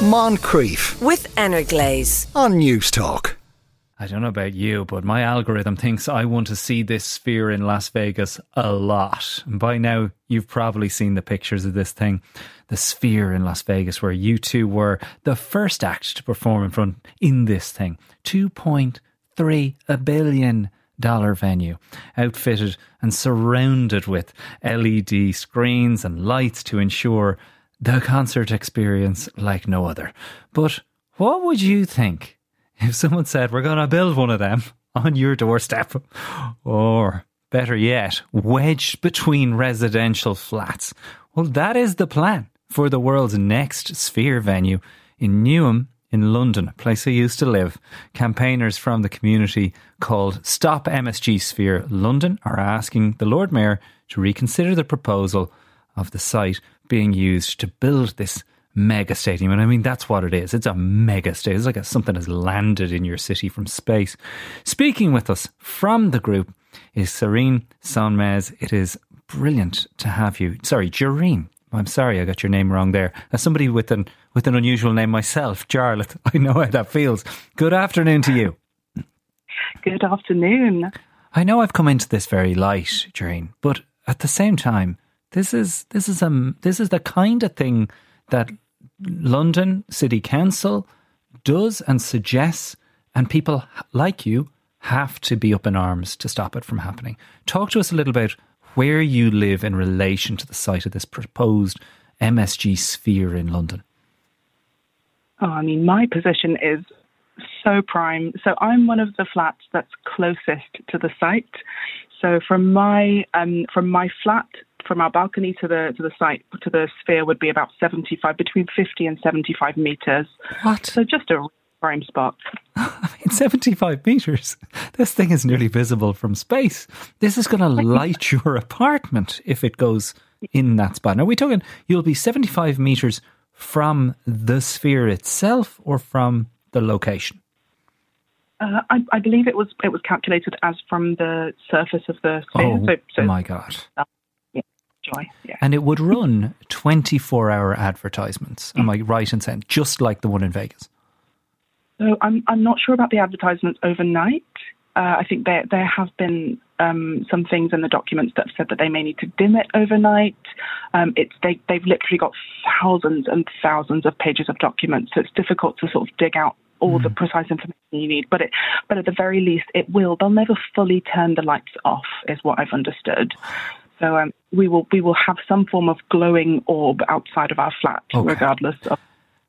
Moncrieff with Energlaze on Newstalk. I don't know about you, but my algorithm thinks I want to see this sphere in Las Vegas a lot. And by now, you've probably seen the pictures of this thing, the sphere in Las Vegas, where U2 were the first act to perform in front in this thing. 2.3 a billion dollar venue, outfitted and surrounded with LED screens and lights to ensure the concert experience like no other. But what would you think if someone said, We're going to build one of them on your doorstep? Or better yet, wedged between residential flats? Well, that is the plan for the world's next Sphere venue in Newham in London, a place I used to live. Campaigners from the community called Stop MSG Sphere London are asking the Lord Mayor to reconsider the proposal of the site being used to build this mega stadium. And I mean, that's what it is. It's a mega stadium. It's like a, something has landed in your city from space. Speaking with us from the group is Serene Sonmez. It is brilliant to have you. Sorry, Ceren. I'm sorry, I got your name wrong there. As somebody with an with an unusual name myself, Jarlath, I know how that feels. Good afternoon to you. Good afternoon. I know I've come into this very light, Ceren, but at the same time, this is this is a this is the kind of thing that London City Council does and suggests, and people like you have to be up in arms to stop it from happening. Talk to us a little about where you live in relation to the site of this proposed MSG sphere in London. Oh, I mean, my position is so prime. So I'm one of the flats that's closest to the site. So from my um, from my flat from our balcony to the to the site to the sphere would be about 75 between 50 and 75 meters. What? So just a prime spot. I mean 75 meters. This thing is nearly visible from space. This is going to light your apartment if it goes in that spot. Now we talking you'll be 75 meters from the sphere itself or from the location? Uh, I, I, believe it was it was calculated as from the surface of the sphere. Oh so, so, my god! Joy. Yeah. And it would run 24 hour advertisements. Am I right in saying just like the one in Vegas? So I'm I'm not sure about the advertisements overnight. Uh, I think there there have been um, some things in the documents that have said that they may need to dim it overnight. Um, it's they they've literally got thousands and thousands of pages of documents, so it's difficult to sort of dig out all mm. the precise information you need. But it but at the very least, it will. They'll never fully turn the lights off, is what I've understood. So um, we will we will have some form of glowing orb outside of our flat, okay. regardless of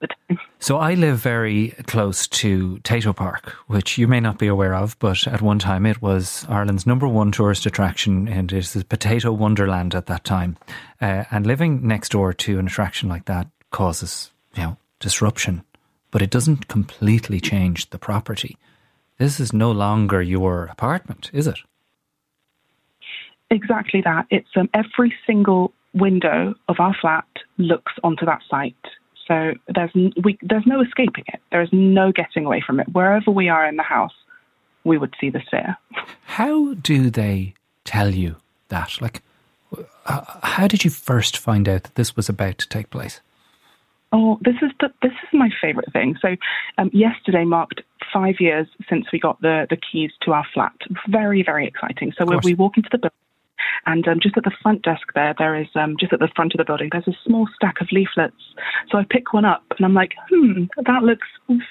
the time. So I live very close to Tayto Park, which you may not be aware of, but at one time it was Ireland's number one tourist attraction, and it's the potato wonderland at that time. Uh, and living next door to an attraction like that causes you know disruption, but it doesn't completely change the property. This is no longer your apartment, is it? Exactly that. It's um, every single window of our flat looks onto that site. So there's we, there's no escaping it. There is no getting away from it. Wherever we are in the house, we would see the sphere. How do they tell you that? Like, uh, how did you first find out that this was about to take place? Oh, this is the, this is my favourite thing. So, um, yesterday marked five years since we got the the keys to our flat. Very very exciting. So we walk into the building and um, just at the front desk there, there is um, just at the front of the building, there's a small stack of leaflets. So I pick one up and I'm like, hmm, that looks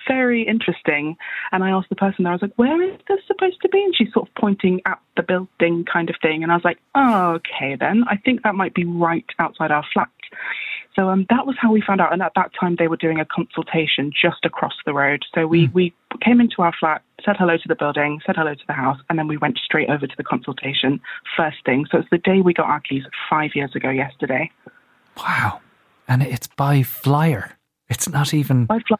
very interesting. And I asked the person there, I was like, where is this supposed to be? And she's sort of pointing at the building kind of thing. And I was like, oh, okay, then I think that might be right outside our flat. So um, that was how we found out. And at that time, they were doing a consultation just across the road. So we, mm. we came into our flat, said hello to the building, said hello to the house, and then we went straight over to the consultation first thing. So it's the day we got our keys five years ago yesterday. Wow. And it's by flyer. It's not even by, flyer.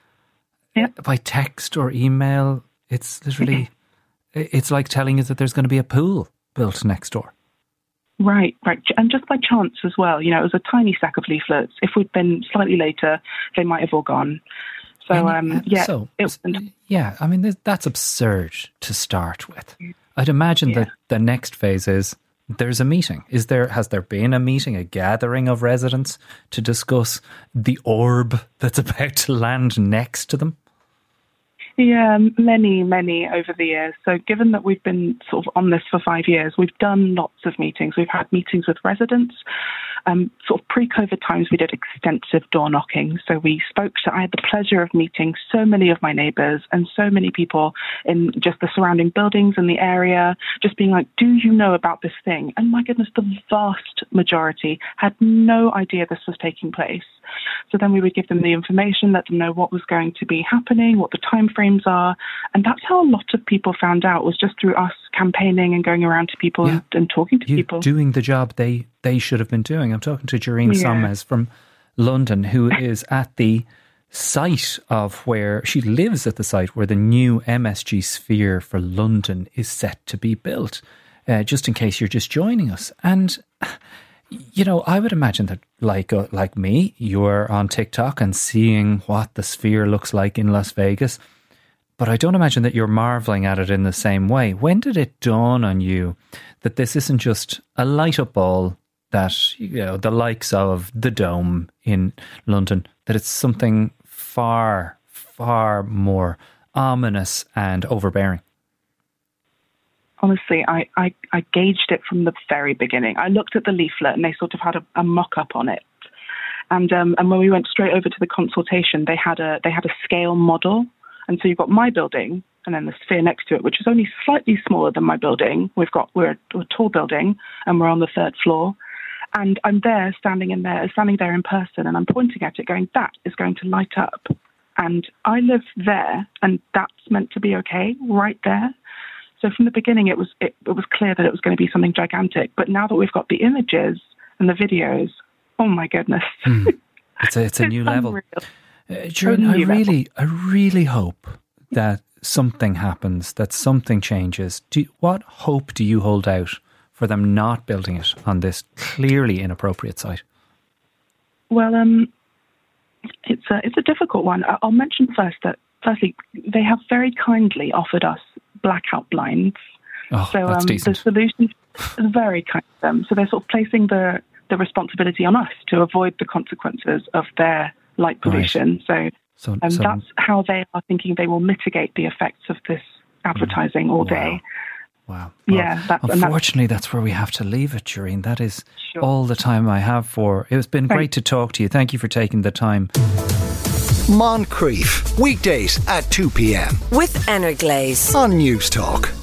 Yeah. by text or email. It's literally, it's like telling you that there's going to be a pool built next door. Right, right. And just by chance as well, you know, it was a tiny stack of leaflets. If we'd been slightly later, they might have all gone. So, um, uh, yeah. So, yeah, I mean, that's absurd to start with. I'd imagine yeah. that the next phase is there's a meeting. Is there has there been a meeting, a gathering of residents to discuss the orb that's about to land next to them? Yeah, um, many, many over the years. So, given that we've been sort of on this for five years, we've done lots of meetings. We've had meetings with residents. Um, sort of pre-COVID times, we did extensive door knocking. So we spoke to. I had the pleasure of meeting so many of my neighbours and so many people in just the surrounding buildings and the area, just being like, "Do you know about this thing?" And my goodness, the vast majority had no idea this was taking place. So then we would give them the information, let them know what was going to be happening, what the timeframes are, and that's how a lot of people found out was just through us campaigning and going around to people yeah. and, and, talking to you people, doing the job they they should have been doing. I'm talking to Ceren yeah. Sonmez from London, who is at the site of where she lives at the site where the new MSG Sphere for London is set to be built. Uh, just in case you're just joining us, and you know, I would imagine that, like uh, like me, you're on TikTok and seeing what the sphere looks like in Las Vegas, but I don't imagine that you're marveling at it in the same way. When did it dawn on you that this isn't just a light up ball that you know the likes of the Dome in London, that it's something far, far more ominous and overbearing? honestly, I, I, I, gauged it from the very beginning. I looked at the leaflet and they sort of had a, a mock up on it. And um, and when we went straight over to the consultation, they had a they had a scale model. And so you've got my building and then the sphere next to it, which is only slightly smaller than my building. We've got we're a, a tall building and we're on the third floor. And I'm there standing in there standing there in person and I'm pointing at it going, That is going to light up. And I live there and that's meant to be okay, right there. So from the beginning, it was it, it was clear that it was going to be something gigantic. But now that we've got the images and the videos, oh my goodness, mm. it's a it's a new level. Uh, I really I really hope that something happens, that something changes. Do, what hope do you hold out for them not building it on this clearly inappropriate site? Well, um, it's a it's a difficult one. I'll mention first that firstly they have very kindly offered us blackout blinds. Oh, so um, the solution is very kind of them. So they're sort of placing the the responsibility on us to avoid the consequences of their light pollution. Right. So, so, um, so, that's how they are thinking they will mitigate the effects of this advertising all wow. day. Wow. Well, yeah. That's, unfortunately, that's, that's, where we have to leave it, Ceren. That is sure. all the time I have for. It's been Thanks. great to talk to you. Thank you for taking the time. Moncrieff, weekdays at 2 p.m. With Energlaze on Newstalk.